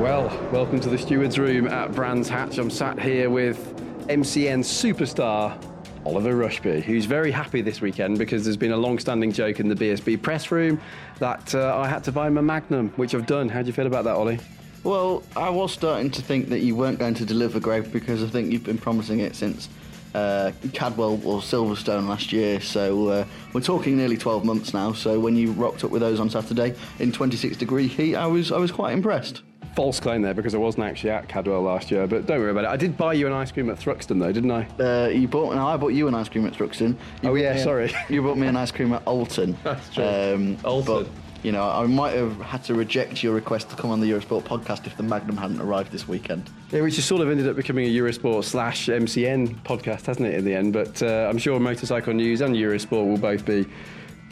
Well, welcome to the steward's room at Brands Hatch. I'm sat here with MCN superstar Oliver Rushby, who's very happy this weekend because there's been a long-standing joke in the BSB press room that uh, I had to buy him a Magnum, which I've done. How do you feel about that, Ollie? Well, I was starting to think that you weren't going to deliver, Greg, because I think you've been promising it since uh, Cadwell or Silverstone last year. So uh, we're talking nearly 12 months now. So when you rocked up with those on Saturday in 26 degree heat, I was I was quite impressed. False claim there because I wasn't actually at Cadwell last year, but don't worry about it. I did buy you an ice cream at Thruxton though, didn't I? Uh, you bought no, I bought you an ice cream at Thruxton. You Oh, yeah, me sorry. you bought me an ice cream at Oulton. That's true. Um, Oulton. But, you know, I might have had to reject your request to come on the Eurosport podcast if the Magnum hadn't arrived this weekend. Yeah, which has sort of ended up becoming a Eurosport slash MCN podcast, hasn't it, in the end? But uh, I'm sure Motorcycle News and Eurosport will both be,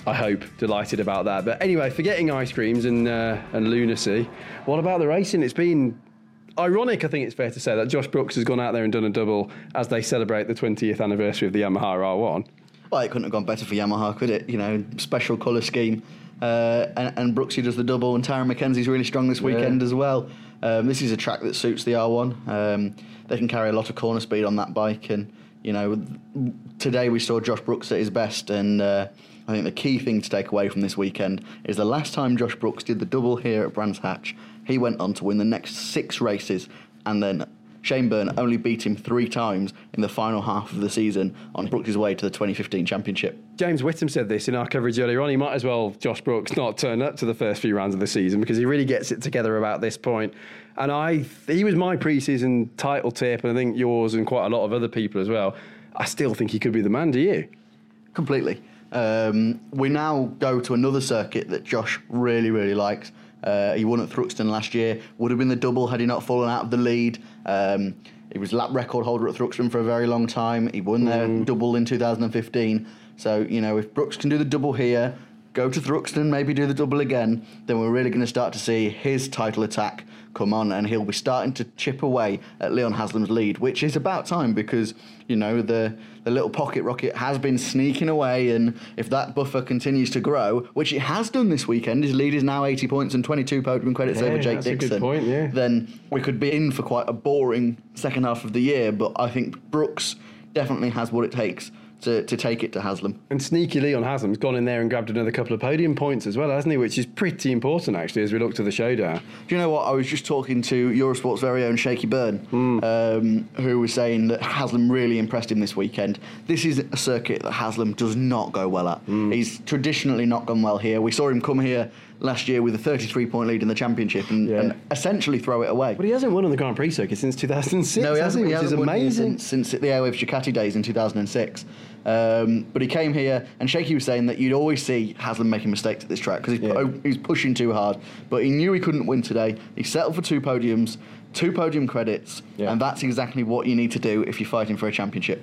I hope, delighted about that. But anyway, forgetting ice creams and, uh, and lunacy, what about the racing? It's been ironic, I think it's fair to say, that Josh Brooks has gone out there and done a double as they celebrate the 20th anniversary of the Yamaha R1. Well, it couldn't have gone better for Yamaha, could it? You know, special colour scheme. Uh, and, and Brooksy does the double, and Tarran Mackenzie's really strong this weekend as well. Um, this is a track that suits the R1. Um, they can carry a lot of corner speed on that bike, and you know, today we saw Josh Brooks at his best. And uh, I think the key thing to take away from this weekend is the last time Josh Brooks did the double here at Brands Hatch, he went on to win the next six races, and then Shane Byrne only beat him three times in the final half of the season on Brooks' way to the 2015 championship. James Whitham said this in our coverage earlier on. He might as well, Josh Brooks, not turn up to the first few rounds of the season because he really gets it together about this point. And I, he was my pre-season title tip, and I think yours and quite a lot of other people as well. I still think he could be the man. Do you? Completely. Um, we now go to another circuit that Josh really, really likes. Uh, he won at Thruxton last year. Would have been the double had he not fallen out of the lead. Um, he was lap record holder at Thruxton for a very long time. He won their double in 2015. So you know, if Brooks can do the double here, go to Thruxton, maybe do the double again, then we're really going to start to see his title attack come on, and he'll be starting to chip away at Leon Haslam's lead, which is about time because you know the the little pocket rocket has been sneaking away, and if that buffer continues to grow, which it has done this weekend, his lead is now 80 points and 22 podium credits Yeah, over Jake that's a good Dixon. point, yeah. Then we could be in for quite a boring second half of the year, but I think Brooks definitely has what it takes to, to take it to Haslam. And sneaky Leon Haslam's gone in there and grabbed another couple of podium points as well, hasn't he? Which is pretty important actually as we look to the showdown. Do you know what? I was just talking to Eurosport's very own Shaky Byrne, um, who was saying that Haslam really impressed him this weekend. This is a circuit that Haslam does not go well at. He's traditionally not gone well here. We saw him come here last year with a 33 point lead in the championship and, Yeah. and essentially throw it away. But he hasn't won on the Grand Prix circuit since 2006, No, he has hasn't. he? He Which is hasn't won amazing. since, since the Airwaves Ducati days in 2006. Um, but he came here, and Shaky was saying that you'd always see Haslam making mistakes at this track because he's, Yeah. pu- he's pushing too hard. But he knew he couldn't win today. He settled for two podiums, two podium credits, Yeah. and that's exactly what you need to do if you're fighting for a championship.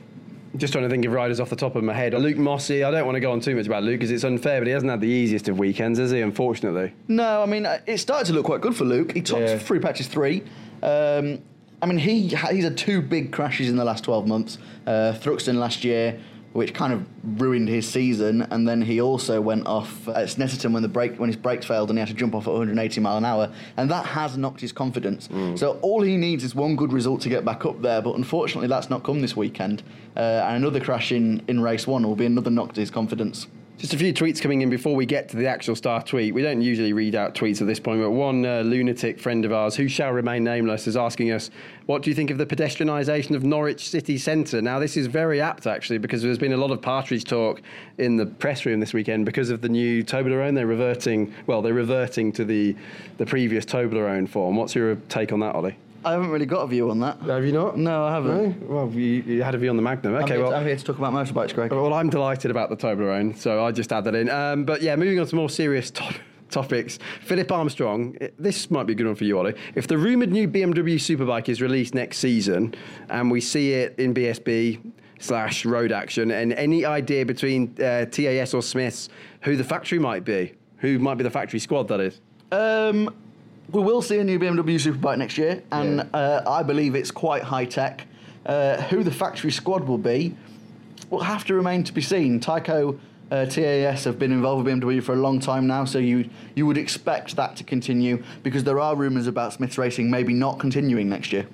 Just trying to think of riders off the top of my head. Luke Mossey, I don't want to go on too much about Luke because it's unfair, but he hasn't had the easiest of weekends, has he, unfortunately? No, I mean uh, it started to look quite good for Luke. He topped Yeah. three patches three. Um, I mean he he's had two big crashes in the last twelve months. Uh, Thruxton last year, which kind of ruined his season, and then he also went off at Snetterton when the brake when his brakes failed and he had to jump off at 180 mile an hour, and that has knocked his confidence. So all he needs is one good result to get back up there, but unfortunately that's not come this weekend. Uh, and another crash in, in race one will be another knock to his confidence. Just a few tweets coming in before we get to the actual star tweet. We don't usually read out tweets at this point, but one uh, lunatic friend of ours, who shall remain nameless, is asking us, What do you think of the pedestrianisation of Norwich city centre? Now, this is very apt, actually, because there's been a lot of partridge talk in the press room this weekend because of the new Toblerone. They're reverting, well, they're reverting to the, the previous Toblerone form. What's your take on that, Ollie? I haven't really got a view on that. Have you not? No, I haven't. No? Well, you, you had a view on the Magnum. I'm, Okay, here, well. I'm here to talk about motorbikes, Greg. Well, I'm delighted about the Toblerone, so I just add that in. Um, but yeah, moving on to more serious top- topics. Philip Armstrong, eh, this might be a good one for you, Ollie. If the rumoured new BMW Superbike is released next season and we see it in BSB slash road action, and any idea between uh, TAS or Smiths who the factory might be? Who might be the factory squad, that is? Um, we will see a new BMW Superbike next year, and Yeah. uh, I believe it's quite high tech. Uh, who the factory squad will be will have to remain to be seen. Tyco uh, TAS have been involved with BMW for a long time now, so you you would expect that to continue because there are rumours about Smiths Racing maybe not continuing next year.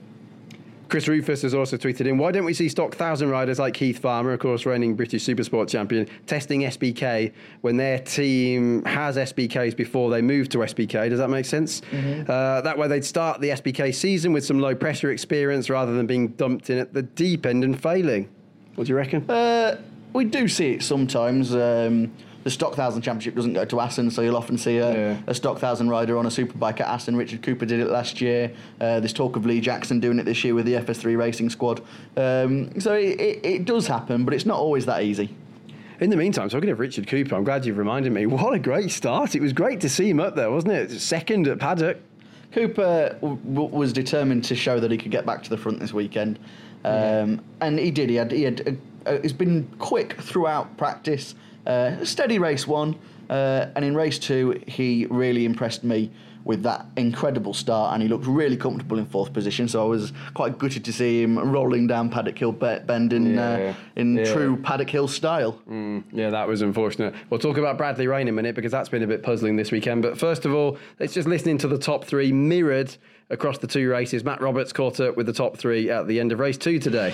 Chris Rufus has also tweeted in, why don't we see stock thousand riders like Keith Farmer, of course, reigning British Supersport champion, testing SBK when their team has SBKs before they move to SBK? Does that make sense? Uh, that way they'd start the SBK season with some low pressure experience rather than being dumped in at the deep end and failing. What do you reckon? Uh, we do see it sometimes. Um, the Stock Thousand Championship doesn't go to Assen, so you'll often see a, Yeah. a Stock Thousand rider on a superbike at Assen. Richard Cooper did it last year. Uh, there's talk of Lee Jackson doing it this year with the FS3 Racing Squad. Um, so it, it, it does happen, but it's not always that easy. In the meantime, talking of Richard Cooper, I'm glad you've reminded me. What a great start. It was great to see him up there, wasn't it? Second at Paddock. Cooper w- w- was determined to show that he could get back to the front this weekend, um, and he did. He had, he had, uh, he's been quick throughout practice. Uh, steady race one, uh, and in race two, he really impressed me with that incredible start, and he looked really comfortable in fourth position. So I was quite gutted to see him rolling down Paddock Hill be- bend in Yeah, uh, in yeah. true Paddock Hill style. Yeah, that was unfortunate. We'll talk about Bradley Ray in a minute because that's been a bit puzzling this weekend. But first of all, let's just listen to the top three mirrored across the two races. Matt Roberts caught up with the top three at the end of race two today.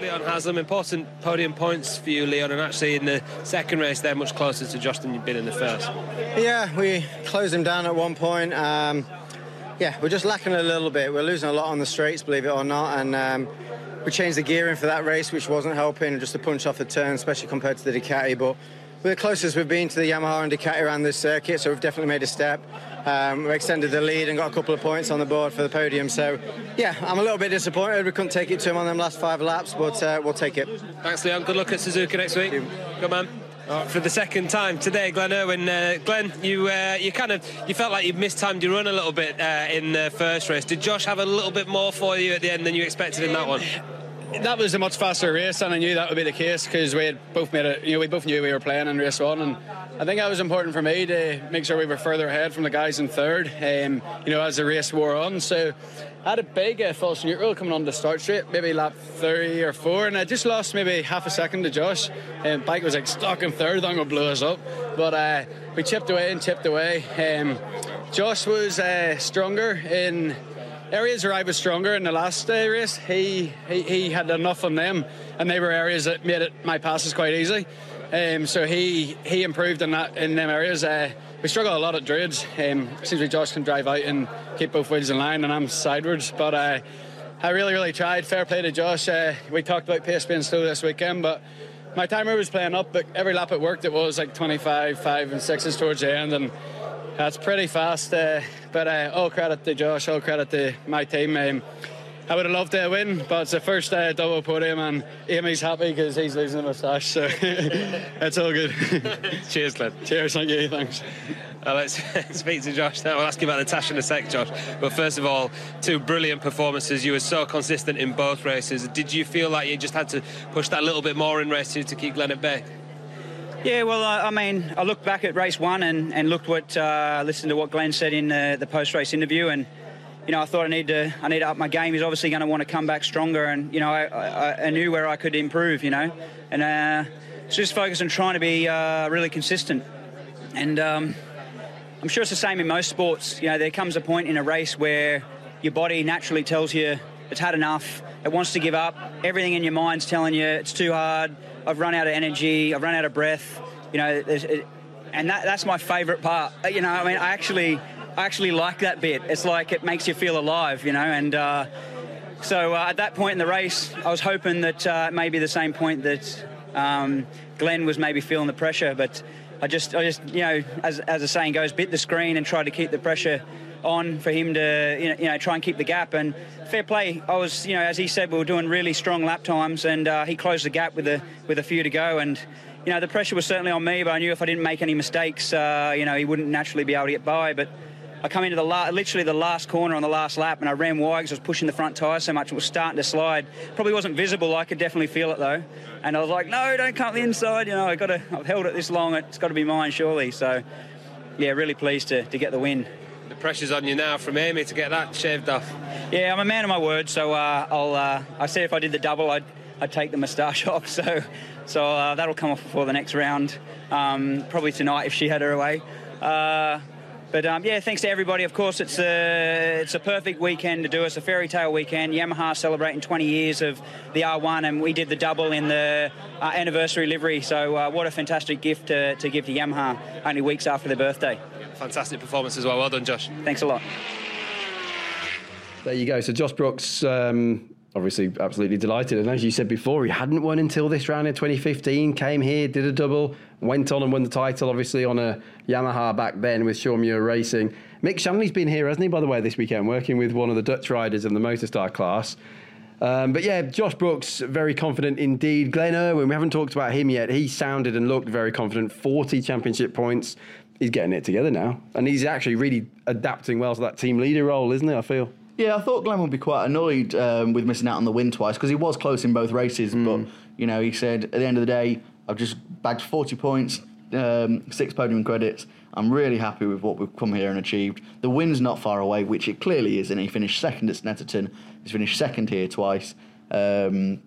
Leon Haslam important podium points for you, Leon, and actually in the second race they're much closer to Josh than you've been in the first. Yeah, we closed him down at one point. Um, yeah, we're just lacking a little bit. We're losing a lot on the straights, believe it or not, and um, we changed the gearing for that race, which wasn't helping. Just to punch off the turn, especially compared to the Ducati. But we're the closest we've been to the Yamaha and Ducati around this circuit, so we've definitely made a step. Um, we extended the lead and got a couple of points on the board for the podium. So, yeah, I'm a little bit disappointed. We couldn't take it to him on them last five laps, but uh, we'll take it. Thanks, Leon. Good luck at Suzuka next week. Good man. For the second time today, Glenn Irwin. Uh, Glenn, you uh, you kind of you felt like you mistimed your run a little bit uh, in the first race. Did Josh have a little bit more for you at the end than you expected in that one? That was a much faster race, and I knew that would be the case because we had both made it. You know, we both knew we were playing in race one, and I think that was important for me to make sure we were further ahead from the guys in third. Um, you know, as the race wore on, so I had a big uh, false neutral coming on the start straight, maybe lap three or four, and I just lost maybe half a second to Josh. And bike was like stuck in third, I'm gonna blow us up, but uh, we chipped away and chipped away. Um, Josh was uh, stronger in areas where I was stronger in the last uh, race, he, he he had enough on them, and they were areas that made it my passes quite easy. Um, so he he improved in that in them areas. Uh, we struggle a lot at Druids. Um, seems like Josh can drive out and keep both wheels in line, and I'm sidewards. But uh, I really really tried. Fair play to Josh. Uh, we talked about pace being slow this weekend, but. My timer was playing up, but every lap it worked, it was like 25, 5 and 6s towards the end, and that's pretty fast. Uh, but uh, all credit to Josh, all credit to my team. Um, I would have loved to win, but it's the first uh, double podium, and Amy's happy because he's losing the moustache, so it's all good. Cheers, Glenn. Cheers, thank you, thanks. Uh, let's speak to Josh now. We'll ask you about the Tash in a sec, Josh. But first of all, two brilliant performances. You were so consistent in both races. Did you feel like you just had to push that a little bit more in race two to keep Glenn at bay? Yeah, well, I, I mean, I looked back at race one and, and looked what uh, listened to what Glenn said in the, the post race interview, and you know, I thought I need to I need to up my game. He's obviously going to want to come back stronger, and you know, I, I, I knew where I could improve, you know, and uh, just focus on trying to be uh, really consistent. And um, I'm sure it's the same in most sports. You know, there comes a point in a race where your body naturally tells you it's had enough. It wants to give up. Everything in your mind's telling you it's too hard. I've run out of energy, I've run out of breath. You know, it, and that, that's my favourite part. Uh, you know, I mean, I actually, I actually like that bit. It's like it makes you feel alive. You know, and uh, so uh, at that point in the race, I was hoping that uh, maybe the same point that um, Glenn was maybe feeling the pressure, but I just, I just, you know, as, as the saying goes, bit the screen and tried to keep the pressure on for him to, you know, you know, try and keep the gap. And fair play, I was, you know, as he said, we were doing really strong lap times, and uh, he closed the gap with a with a few to go. And you know, the pressure was certainly on me, but I knew if I didn't make any mistakes, uh, you know, he wouldn't naturally be able to get by. But I come into the la- literally the last corner on the last lap, and I ran wide because I was pushing the front tyre so much it was starting to slide. Probably wasn't visible. I could definitely feel it though, and I was like, "No, don't cut the inside." You know, I got to. I've held it this long. It's got to be mine, surely. So, yeah, really pleased to, to get the win. The pressure's on you now from Amy to get that shaved off. Yeah, I'm a man of my word, so uh, I'll. Uh, I said if I did the double, I'd, I'd take the moustache off. So, so uh, that'll come off before the next round. Um, probably tonight if she had her way. But um, yeah, thanks to everybody. Of course, it's a it's a perfect weekend to do. It's a fairy tale weekend. Yamaha celebrating 20 years of the R1, and we did the double in the uh, anniversary livery. So uh, what a fantastic gift to, to give to Yamaha only weeks after their birthday. Fantastic performance as well. Well done, Josh. Thanks a lot. There you go. So Josh Brooks, um, obviously absolutely delighted. And as you said before, he hadn't won until this round in 2015. Came here, did a double, went on and won the title, obviously on a Yamaha back then with Muir Racing. Mick Shanley's been here, hasn't he, by the way, this weekend, working with one of the Dutch riders in the Motostar class. Um, but yeah, Josh Brooks, very confident indeed. Glenn Irwin, we haven't talked about him yet. He sounded and looked very confident. 40 championship points. He's getting it together now. And he's actually really adapting well to that team leader role, isn't he? I feel. Yeah, I thought Glenn would be quite annoyed um, with missing out on the win twice because he was close in both races. Hmm. But you know, he said at the end of the day, I've just bagged 40 points, um, six podium credits. I'm really happy with what we've come here and achieved. The win's not far away, which it clearly is, and he finished second at Snetterton. He's finished second here twice. Um,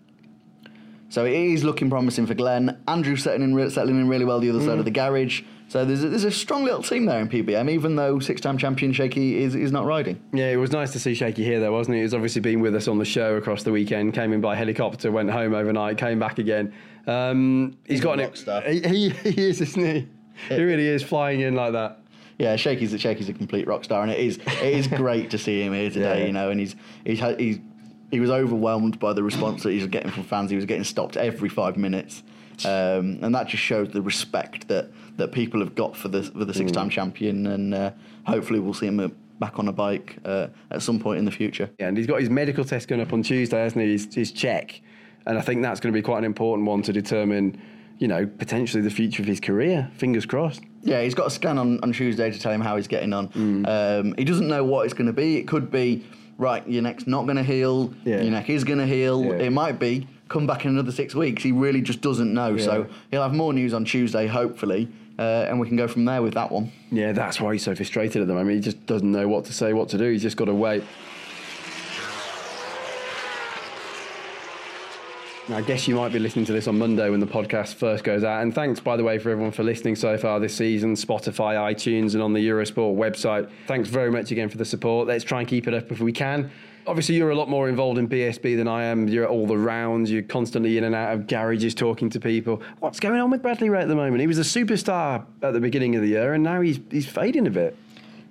so it is looking promising for Glenn. Andrew settling in, settling in really well the other side of the garage. So there's a, there's a strong little team there in PBM, even though six-time champion Shaky is, is not riding. Yeah, it was nice to see Shaky here, though, wasn't it? He's obviously been with us on the show across the weekend. Came in by helicopter, went home overnight, came back again. Um, he's He's got a an star. He, he, he is, isn't he? He really is flying in like that. Yeah, Shaky's a Shaky's a complete rock star, and it is it is great to see him here today. Yeah. You know, and he's he's he's he was overwhelmed by the response that he was getting from fans. He was getting stopped every five minutes, um, and that just shows the respect that, that people have got for the for the six time champion. And uh, hopefully, we'll see him back on a bike uh, at some point in the future. Yeah, and he's got his medical test going up on Tuesday, hasn't he? His, his check. And I think that's going to be quite an important one to determine, you know, potentially the future of his career. Fingers crossed. Yeah, he's got a scan on, on Tuesday to tell him how he's getting on. Um, he doesn't know what it's going to be. It could be, right, your neck's not going to heal, Yeah. your neck is going to heal. Yeah. It might be, come back in another six weeks. He really just doesn't know. So he'll have more news on Tuesday, hopefully, uh, and we can go from there with that one. Yeah, that's why he's so frustrated at the moment. He just doesn't know what to say, what to do. He's just got to wait. I guess you might be listening to this on Monday when the podcast first goes out. And thanks, by the way, for everyone for listening so far this season Spotify, iTunes, and on the Eurosport website. Thanks very much again for the support. Let's try and keep it up if we can. Obviously, you're a lot more involved in BSB than I am. You're at all the rounds. You're constantly in and out of garages talking to people. What's going on with Bradley Ray at the moment? He was a superstar at the beginning of the year, and now he's he's fading a bit.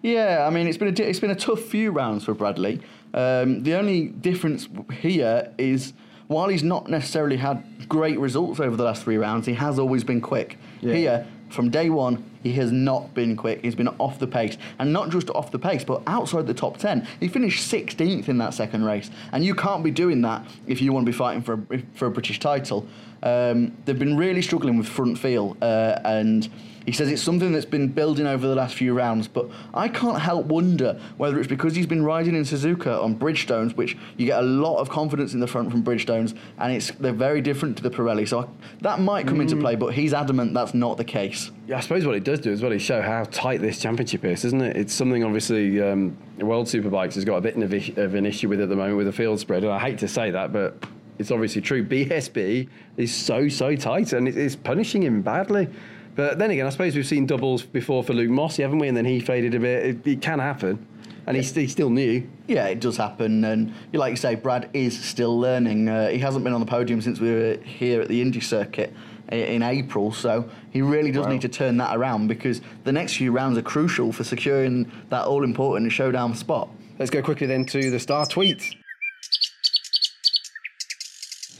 Yeah, I mean it's been a, it's been a tough few rounds for Bradley. Um, the only difference here is while he's not necessarily had great results over the last three rounds, he has always been quick. Yeah. Here, from day one, he has not been quick. He's been off the pace, and not just off the pace, but outside the top ten. He finished 16th in that second race, and you can't be doing that if you want to be fighting for a, for a British title. Um, they've been really struggling with front feel, uh, and he says it's something that's been building over the last few rounds, but I can't help wonder whether it's because he's been riding in Suzuka on Bridgestones, which you get a lot of confidence in the front from Bridgestones, and it's they're very different to the Pirelli. So I, that might come into play, but he's adamant that's not the case. Yeah, I suppose what it does do is well, it show how tight this championship is, isn't it? It's something obviously um, World Superbikes has got a bit of, of an issue with at the moment with the field spread, and I hate to say that, but it's obviously true. BSB is so so tight, and it's punishing him badly. But then again, I suppose we've seen doubles before for Luke Mossey, haven't we? And then he faded a bit. It, it can happen. and he's, he's still new. Yeah, it does happen, and you like you say, Brad is still learning. Uh, he hasn't been on the podium since we were here at the Indy Circuit in April, so he really does Wow. need to turn that around because the next few rounds are crucial for securing that all-important showdown spot. Let's go quickly then to the star tweet.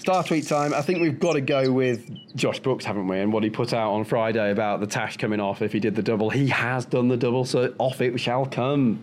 Star tweet time. I think we've got to go with Josh Brooks, haven't we? And what he put out on Friday about the Tash coming off if he did the double. He has done the double, so off it shall come.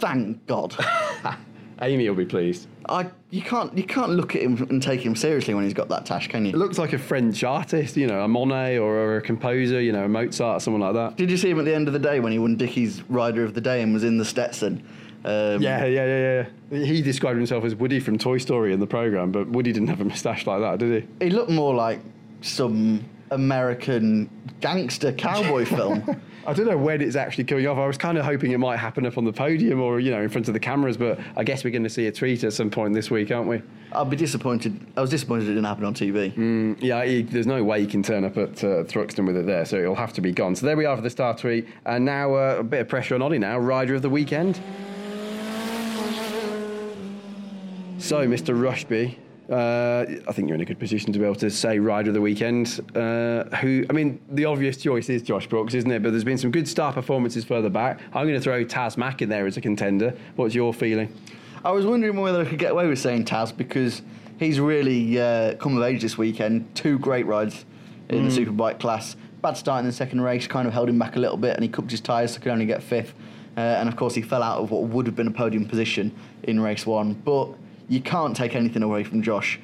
Thank God. Amy will be pleased. I you can't you can't look at him and take him seriously when he's got that tash, can you? It looks like a French artist, you know, a Monet or a composer, you know, a Mozart, someone like that. Did you see him at the end of the day when he won Dickie's Rider of the Day and was in the Stetson? Um, Yeah, yeah, yeah, yeah. He described himself as Woody from Toy Story in the program, but Woody didn't have a moustache like that, did he? He looked more like some American gangster cowboy film. I don't know when it's actually coming off. I was kind of hoping it might happen up on the podium or, you know, in front of the cameras, but I guess we're going to see a tweet at some point this week, aren't we? I'll be disappointed. I was disappointed it didn't happen on TV. Mm, yeah, he, there's no way you can turn up at uh, Thruxton with it there, so it'll have to be gone. So there we are for the star tweet. And now uh, a bit of pressure on Ollie now, rider of the weekend. So, Mr. Rushby, uh, I think you're in a good position to be able to say rider of the weekend. Uh, who, I mean, the obvious choice is Josh Brooks, isn't it? But there's been some good star performances further back. I'm going to throw Taz Mack in there as a contender. What's your feeling? I was wondering whether I could get away with saying Taz because he's really uh, come of age this weekend. Two great rides in the Superbike class. Bad start in the second race kind of held him back a little bit, and he cupped his tyres so could only get fifth. Uh, and of course, he fell out of what would have been a podium position in race one. But you can't take anything away from Josh.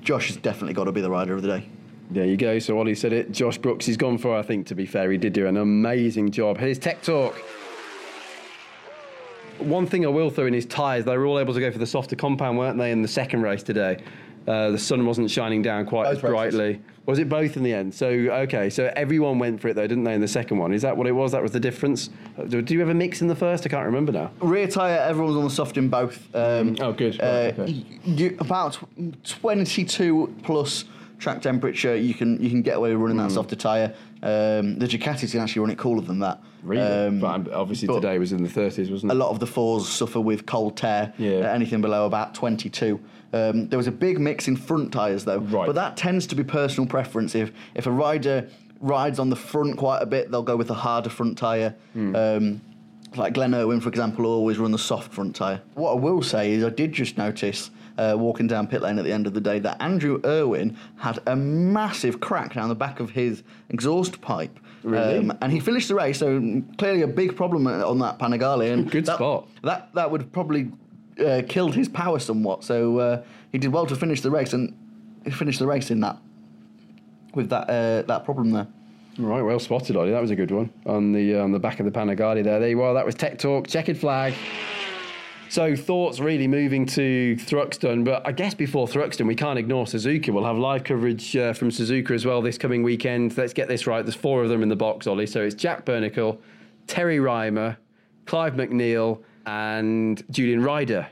Josh has definitely got to be the rider of the day. There you go. So Ollie said it. Josh Brooks, he's gone for. I think to be fair, he did do an amazing job. Here's Tech Talk. One thing I will throw in his tyres, they were all able to go for the softer compound, weren't they, in the second race today? Uh, the sun wasn't shining down quite Both as brightly. Was it both in the end? So okay, so everyone went for it though, didn't they? In the second one, is that what it was? That was the difference. Do, do you ever mix in the first? I can't remember now. Rear tyre, everyone's on the soft in both. Um, Oh, good. Uh, Right, okay. you, about 22 plus track temperature, you can you can get away with running Hmm. that softer tyre. Um, the Ducatis can actually run it cooler than that. Um, but obviously but today was in the 30s, wasn't it? a lot of the fours suffer with cold tear. Yeah. anything below about 22. Um, there was a big mix in front tyres though, Right. but that tends to be personal preference. If if a rider rides on the front quite a bit, they'll go with a harder front tyre. Hmm. Um, like Glenn Irwin, for example, always run the soft front tyre. What I will say is, I did just notice uh, walking down pit lane at the end of the day that Andrew Irwin had a massive crack down the back of his exhaust pipe. Really? and he finished the race, so clearly a big problem on that Panigale. And Good that, spot. That that would probably uh, killed his power somewhat. So uh, he did well to finish the race, and he finished the race in that with that uh, that problem there. Right, well spotted, Ollie. That was a good one on the uh, on the back of the Panigale there. There you are. That was Tech Talk, checkered flag. So thoughts really moving to Thruxton, but I guess before Thruxton, we can't ignore Suzuka. We'll have live coverage uh, from Suzuka as well this coming weekend. Let's get this right. There's four of them in the box, Ollie. So it's Jack Burnicle, Terry Reimer, Clive McNeil, and Julian Ryder.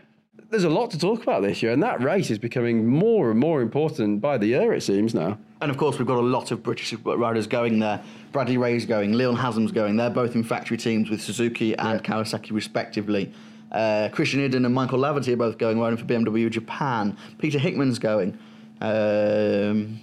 There's a lot to talk about this year, and that race is becoming more and more important by the year, it seems now. And of course, we've got a lot of British riders going there. Bradley Ray's going, Leon Haslam's going. They're both in factory teams with Suzuki and Kawasaki, respectively. Uh, Christian Iddon and Michael Laverty are both going riding for BMW Japan. Peter Hickman's going. Um,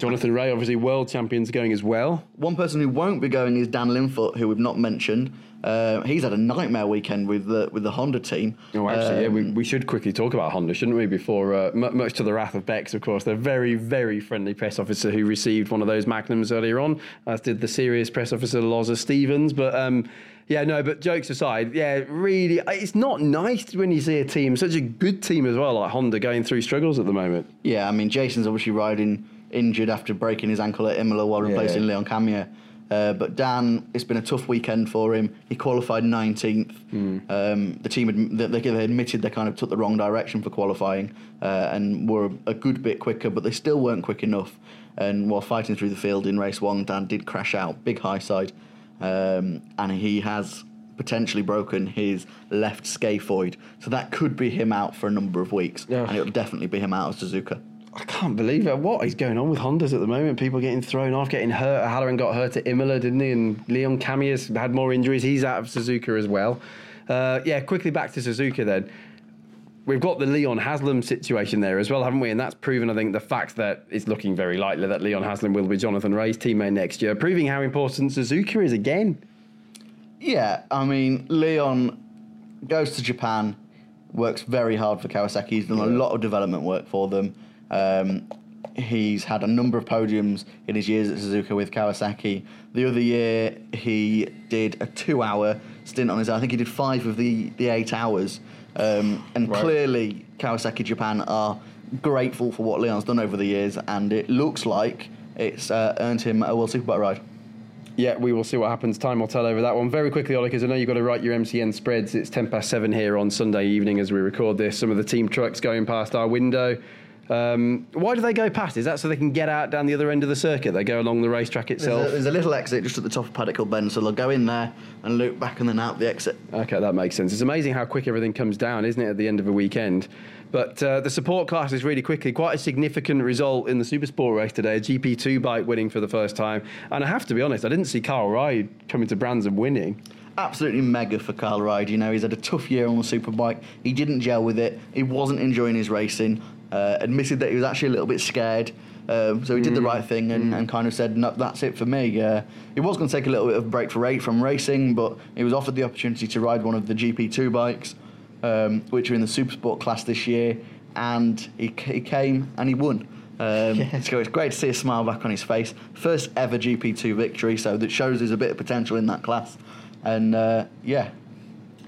Jonathan Rea, obviously world champions, going as well. one person who won't be going is Dan Linfoot, who we've not mentioned. Uh, he's had a nightmare weekend with the with the Honda team. Oh, actually, yeah, we, Um, we should quickly talk about Honda, shouldn't we? Before, uh, mu much to the wrath of Bex, of course, their very, very friendly press officer who received one of those Magnums earlier on, as did the serious press officer Loza Stevens. But um, yeah, no, but jokes aside, yeah, really, it's not nice when you see a team, such a good team as well, like Honda, going through struggles at the moment. Yeah, I mean, Jason's obviously riding injured after breaking his ankle at Imola while replacing Leon Camier. Uh, but Dan, it's been a tough weekend for him. He qualified 19th. Um, the team ad- they, they admitted they kind of took the wrong direction for qualifying uh, and were a, a good bit quicker, but they still weren't quick enough. And while fighting through the field in race one, Dan did crash out, big high side, um, and he has potentially broken his left scaphoid. So that could be him out for a number of weeks, Yeah. and it'll definitely be him out of Suzuka. I can't believe it. What is going on with Hondas at the moment? People getting thrown off, getting hurt. Halloran got hurt at Imola, didn't he? And Leon Camier's had more injuries. He's out of Suzuka as well. Uh, yeah, quickly back to Suzuka then. We've got the Leon Haslam situation there as well, haven't we? And that's proven, I think, the fact that it's looking very likely that Leon Haslam will be Jonathan Rea's teammate next year, proving how important Suzuka is again. Yeah, I mean, Leon goes to Japan, works very hard for Kawasaki. He's done a lot of development work for them. Um, he's had a number of podiums in his years at Suzuka with Kawasaki. The other year, he did a two-hour stint on his. I think he did five of the the eight hours. Um, and Right. clearly, Kawasaki Japan are grateful for what Leon's done over the years, and it looks like it's uh, earned him a World Superbike ride. Yeah, we will see what happens. Time will tell over that one. Very quickly, Ollie, because I know you've got to write your MCN spreads. It's 10 past 7 here on Sunday evening as we record this. Some of the team trucks going past our window. Um, why do they go past? Is that so they can get out down the other end of the circuit? They go along the racetrack There's itself? a, there's a little exit just at the top of Paddock Hill Bend, so they'll go in there and loop back and then out the exit. Okay, that makes sense. It's amazing how quick everything comes down, isn't it, at the end of a weekend? But uh, the support class is really quickly quite a significant result in the Supersport race today. A GP2 bike winning for the first time. And I have to be honest, I didn't see Kyle Ryde coming to Brands and winning. Absolutely mega for Kyle Ryde. You know, he's had a tough year on the superbike. He didn't gel with it. He wasn't enjoying his racing. Uh, admitted that he was actually a little bit scared. Um, so he did the right thing and, and kind of said, no, that's it for me. Uh, he was going to take a little bit of a break for rate from racing, but he was offered the opportunity to ride one of the GP2 bikes, um, which are in the Supersport class this year, and he, he came and he won. Um, So it's great to see a smile back on his face. First ever GP2 victory, so that shows there's a bit of potential in that class. And uh, yeah,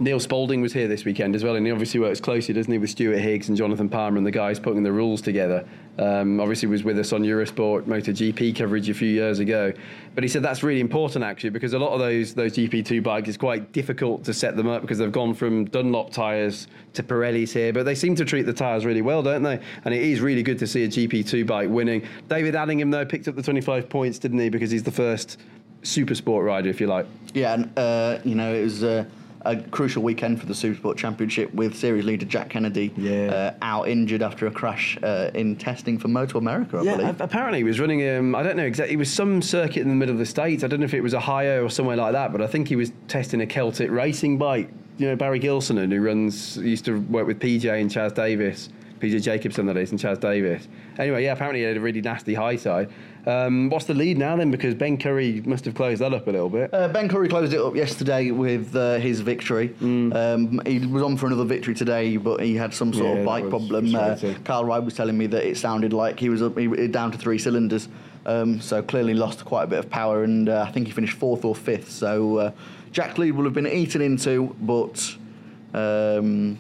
Neil Spalding was here this weekend as well, and he obviously works closely, doesn't he, with Stuart Higgs and Jonathan Palmer and the guys putting the rules together. Um, obviously, was with us on Eurosport MotoGP coverage a few years ago, but he said that's really important actually because a lot of those those GP2 bikes is quite difficult to set them up because they've gone from Dunlop tyres to Pirellis here, but they seem to treat the tyres really well, don't they? And it is really good to see a GP2 bike winning. David Allingham though picked up the 25 points, didn't he? Because he's the first super sport rider, if you like. yeah, and uh, you know it was uh, a crucial weekend for the Supersport Championship with series leader Jack Kennedy Yeah. uh, out injured after a crash uh, in testing for Moto America, I Yeah, believe. apparently he was running. Um, I don't know exactly. It was some circuit in the middle of the states. I don't know if it was Ohio or somewhere like that, but I think he was testing a Celtic racing bike. You know, Barry Gilsonan, who runs, used to work with PJ and Chaz Davies, PJ Jacobsen that is, and Chaz Davies. Anyway, yeah, apparently he had a really nasty high side. Um, what's the lead now then? Because Ben Currie must have closed that up a little bit. Uh, ben Currie closed it up yesterday with uh, his victory. Mm. Um, he was on for another victory today, but he had some sort Yeah, of bike problem. Uh. Kyle Ryde was telling me that it sounded like he was up, he, down to three cylinders, um, so clearly lost quite a bit of power, and uh, I think he finished fourth or fifth. So uh, Jack Lead will have been eaten into, but um,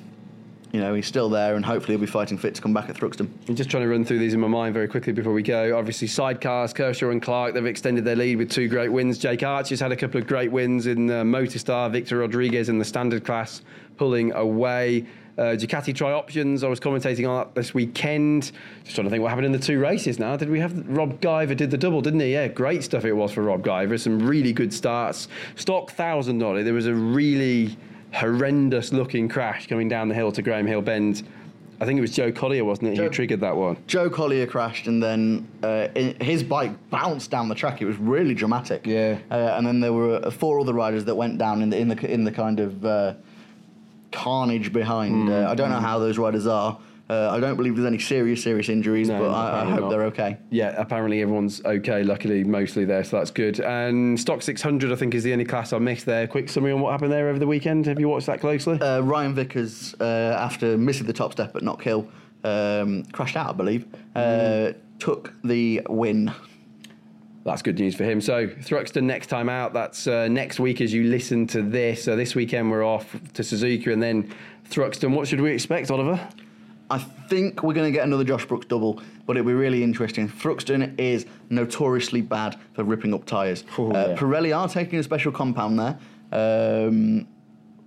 you know he's still there, and hopefully he'll be fighting fit to come back at Thruxton. I'm just trying to run through these in my mind very quickly before we go. Obviously, sidecars, Kershaw and Clark, they've extended their lead with two great wins. Jake Archer's had a couple of great wins in uh, Motostar, Victor Rodriguez in the standard class pulling away. Uh, Ducati Tri Options, I was commentating on that this weekend. Just trying to think what happened in the two races now. Did we have Rob Guyver did the double, didn't he? Yeah, great stuff it was for Rob Guyver. Some really good starts. Stock 1000 on. There was a really horrendous looking crash coming down the hill to Graham Hill Bend. I think it was Joe Collier, wasn't it, who triggered that one? Joe Collier crashed, and then uh, his bike bounced down the track. It was really dramatic. Yeah. Uh, and then there were uh, four other riders that went down in the in the in the kind of uh, carnage behind. Uh, I don't know how those riders are. Uh, I don't believe there's any serious serious injuries, No, but I, I hope not. they're okay. Yeah, apparently everyone's okay. Luckily, mostly there, so that's good. And Stock 600, I think, is the only class I missed there. Quick summary on what happened there over the weekend. Have you watched that closely? Uh, Ryan Vickers, uh, after missing the top step at Knockhill, um, crashed out, I believe. Uh, Took the win. That's good news for him. So Thruxton next time out. That's uh, next week as you listen to this. So this weekend we're off to Suzuka and then Thruxton. What should we expect, Oliver? I think we're going to get another Josh Brooks double, but it'll be really interesting. Thruxton is notoriously bad for ripping up tyres. Oh, uh, yeah. Pirelli are taking a special compound there, um,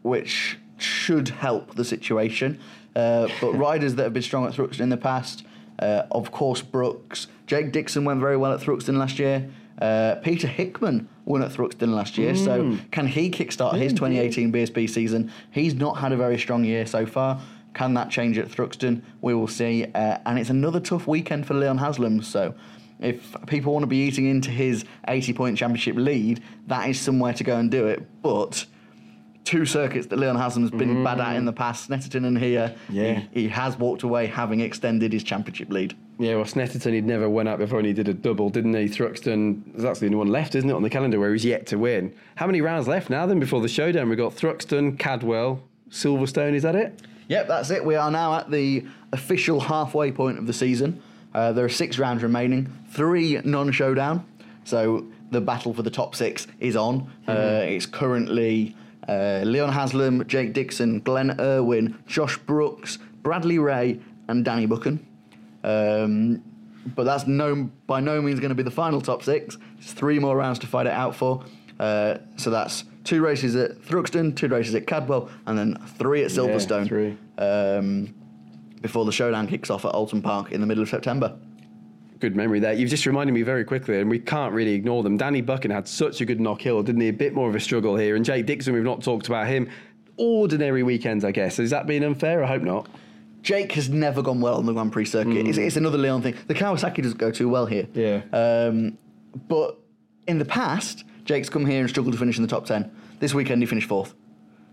which should help the situation. Uh, but riders that have been strong at Thruxton in the past, uh, of course, Brooks. Jake Dixon went very well at Thruxton last year. Uh, Peter Hickman won at Thruxton last year. So Hmm. can he kickstart his 2018 BSB season? He's not had a very strong year so far. Can that change at Thruxton? We will see. Uh, and it's another tough weekend for Leon Haslam. So if people want to be eating into his 80 point championship lead, that is somewhere to go and do it. But two circuits that Leon Haslam's been bad at in the past, Snetterton and here. Yeah. He, he has walked away having extended his championship lead. Yeah, well, Snetterton, he'd never won up before and he did a double, didn't he? Thruxton, that's the only one left, isn't it, on the calendar where he's yet to win. How many rounds left now then before the showdown? We've got Thruxton, Cadwell, Silverstone, is that it? Yep, that's it. We are now at the official halfway point of the season. Uh, there are six rounds remaining, three non showdown. So the battle for the top six is on. Uh, it's currently uh, Leon Haslam, Jake Dixon, Glenn Irwin, Josh Brooks, Bradley Ray, and Danny Buchan. Um, but that's no, by no means going to be the final top six. There's three more rounds to fight it out for. Uh, so that's two races at Thruxton, two races at Cadwell, and then three at Silverstone. three. Um, before the showdown kicks off at Oulton Park in the middle of September. Good memory there. You've just reminded me very quickly, and we can't really ignore them. Danny Buchan had such a good Knockhill, didn't he? A bit more of a struggle here. And Jake Dixon, we've not talked about him. Ordinary weekends, I guess. Is that being unfair? I hope not. Jake has never gone well on the Grand Prix circuit. It's, it's another Leon thing. The Kawasaki doesn't go too well here. Yeah. Um, but in the past, Jake's come here and struggled to finish in the top 10. This weekend, he finished fourth.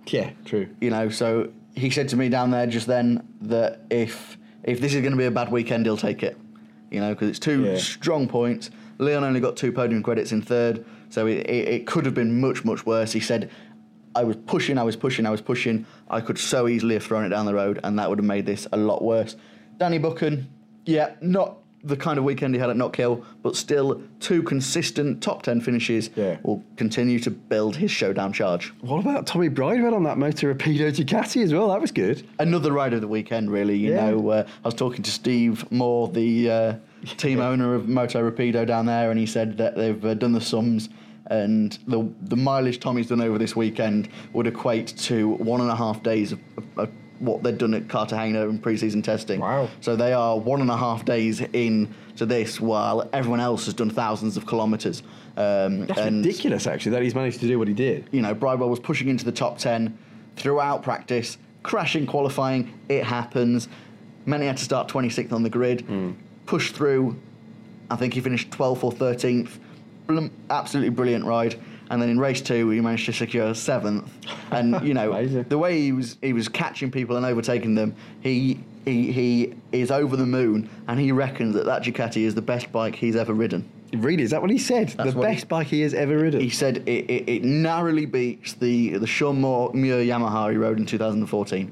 Yeah, true. You know, so he said to me down there just then that if if this is going to be a bad weekend, he'll take it. You know, because it's two Yeah. strong points. Leon only got two podium credits in third, so it, it, it could have been much, much worse. He said, I was pushing, I was pushing, I was pushing. I could so easily have thrown it down the road, and that would have made this a lot worse. Danny Buchan, yeah, not the kind of weekend he had at Knockhill, but still two consistent top 10 finishes Yeah. will continue to build his showdown charge. What about Tommy Bridewell on that Moto Rapido Ducati as well? That was good. another ride of the weekend, really. You Yeah. know, uh, I was talking to Steve Moore, the uh, team owner of Moto Rapido down there, and he said that they've uh, done the sums. And the the mileage Tommy's done over this weekend would equate to one and a half days of, of, of what they'd done at Cartagena in pre-season testing. Wow. So they are one and a half days in to this, while everyone else has done thousands of kilometres. Um, That's and ridiculous, actually, that he's managed to do what he did. you know, Bridewell was pushing into the top 10 throughout practice, crashing qualifying, it happens. Many had to start 26th on the grid, push through. I think he finished 12th or 13th. Bl- absolutely brilliant ride. And then in race two, he managed to secure seventh. And you know, the way he was he was catching people and overtaking them, he he he is over the moon, and he reckons that that Ducati is the best bike he's ever ridden. Really, is that what he said? That's the what he- best bike he has ever ridden. He said it, it, it narrowly beats the the Sean Moore Muir Yamaha he rode in 2014.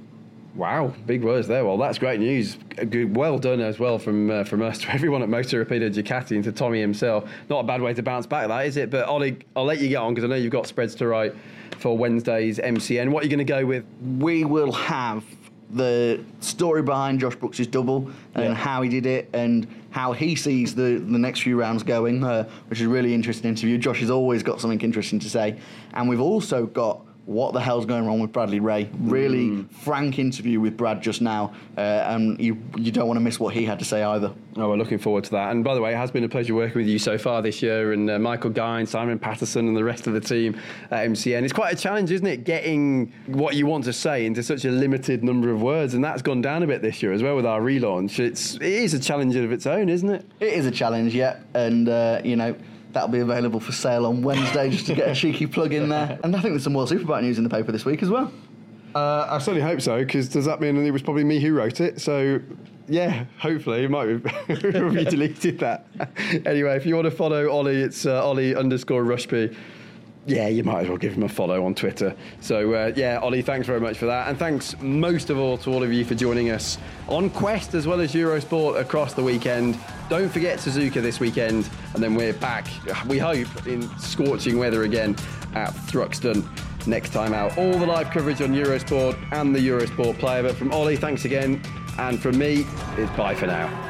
Wow, big words there. Well, that's great news. Good, well done as well from uh, from us to everyone at Moto Rapido Ducati and to Tommy himself. Not a bad way to bounce back, that is it? But Ollie, I'll let you get on because I know you've got spreads to write for Wednesday's MCN. What are you going to go with? We will have the story behind Josh Brooks' double and Yeah. how he did it and how he sees the, the next few rounds going, uh, which is a really interesting interview. Josh has always got something interesting to say. And we've also got what the hell's going wrong with Bradley Ray. Really frank interview with Brad just now, uh, and you you don't want to miss what he had to say either. Oh, we're looking forward to that. And by the way, it has been a pleasure working with you so far this year, and uh, Michael Guy, and Simon Patterson, and the rest of the team at MCN. It's quite a challenge, isn't it, getting what you want to say into such a limited number of words, and that's gone down a bit this year as well with our relaunch. It's it is a challenge of its own, isn't it? It is a challenge, yeah, and uh, you know that'll be available for sale on Wednesday just to get a cheeky plug in there. And I think there's some World Superbike news in the paper this week as well. Uh, I certainly hope so, because does that mean it was probably me who wrote it? So, yeah, hopefully it might have deleted that. anyway, if you want to follow Ollie, it's uh, Ollie underscore Rushby. Yeah, you might as well give him a follow on Twitter. So, uh, yeah, Ollie, thanks very much for that. And thanks most of all to all of you for joining us on Quest as well as Eurosport across the weekend. Don't forget Suzuka this weekend, and then we're back, we hope, in scorching weather again at Thruxton next time out. All the live coverage on Eurosport and the Eurosport player. But from Ollie, thanks again. And from me, it's bye for now.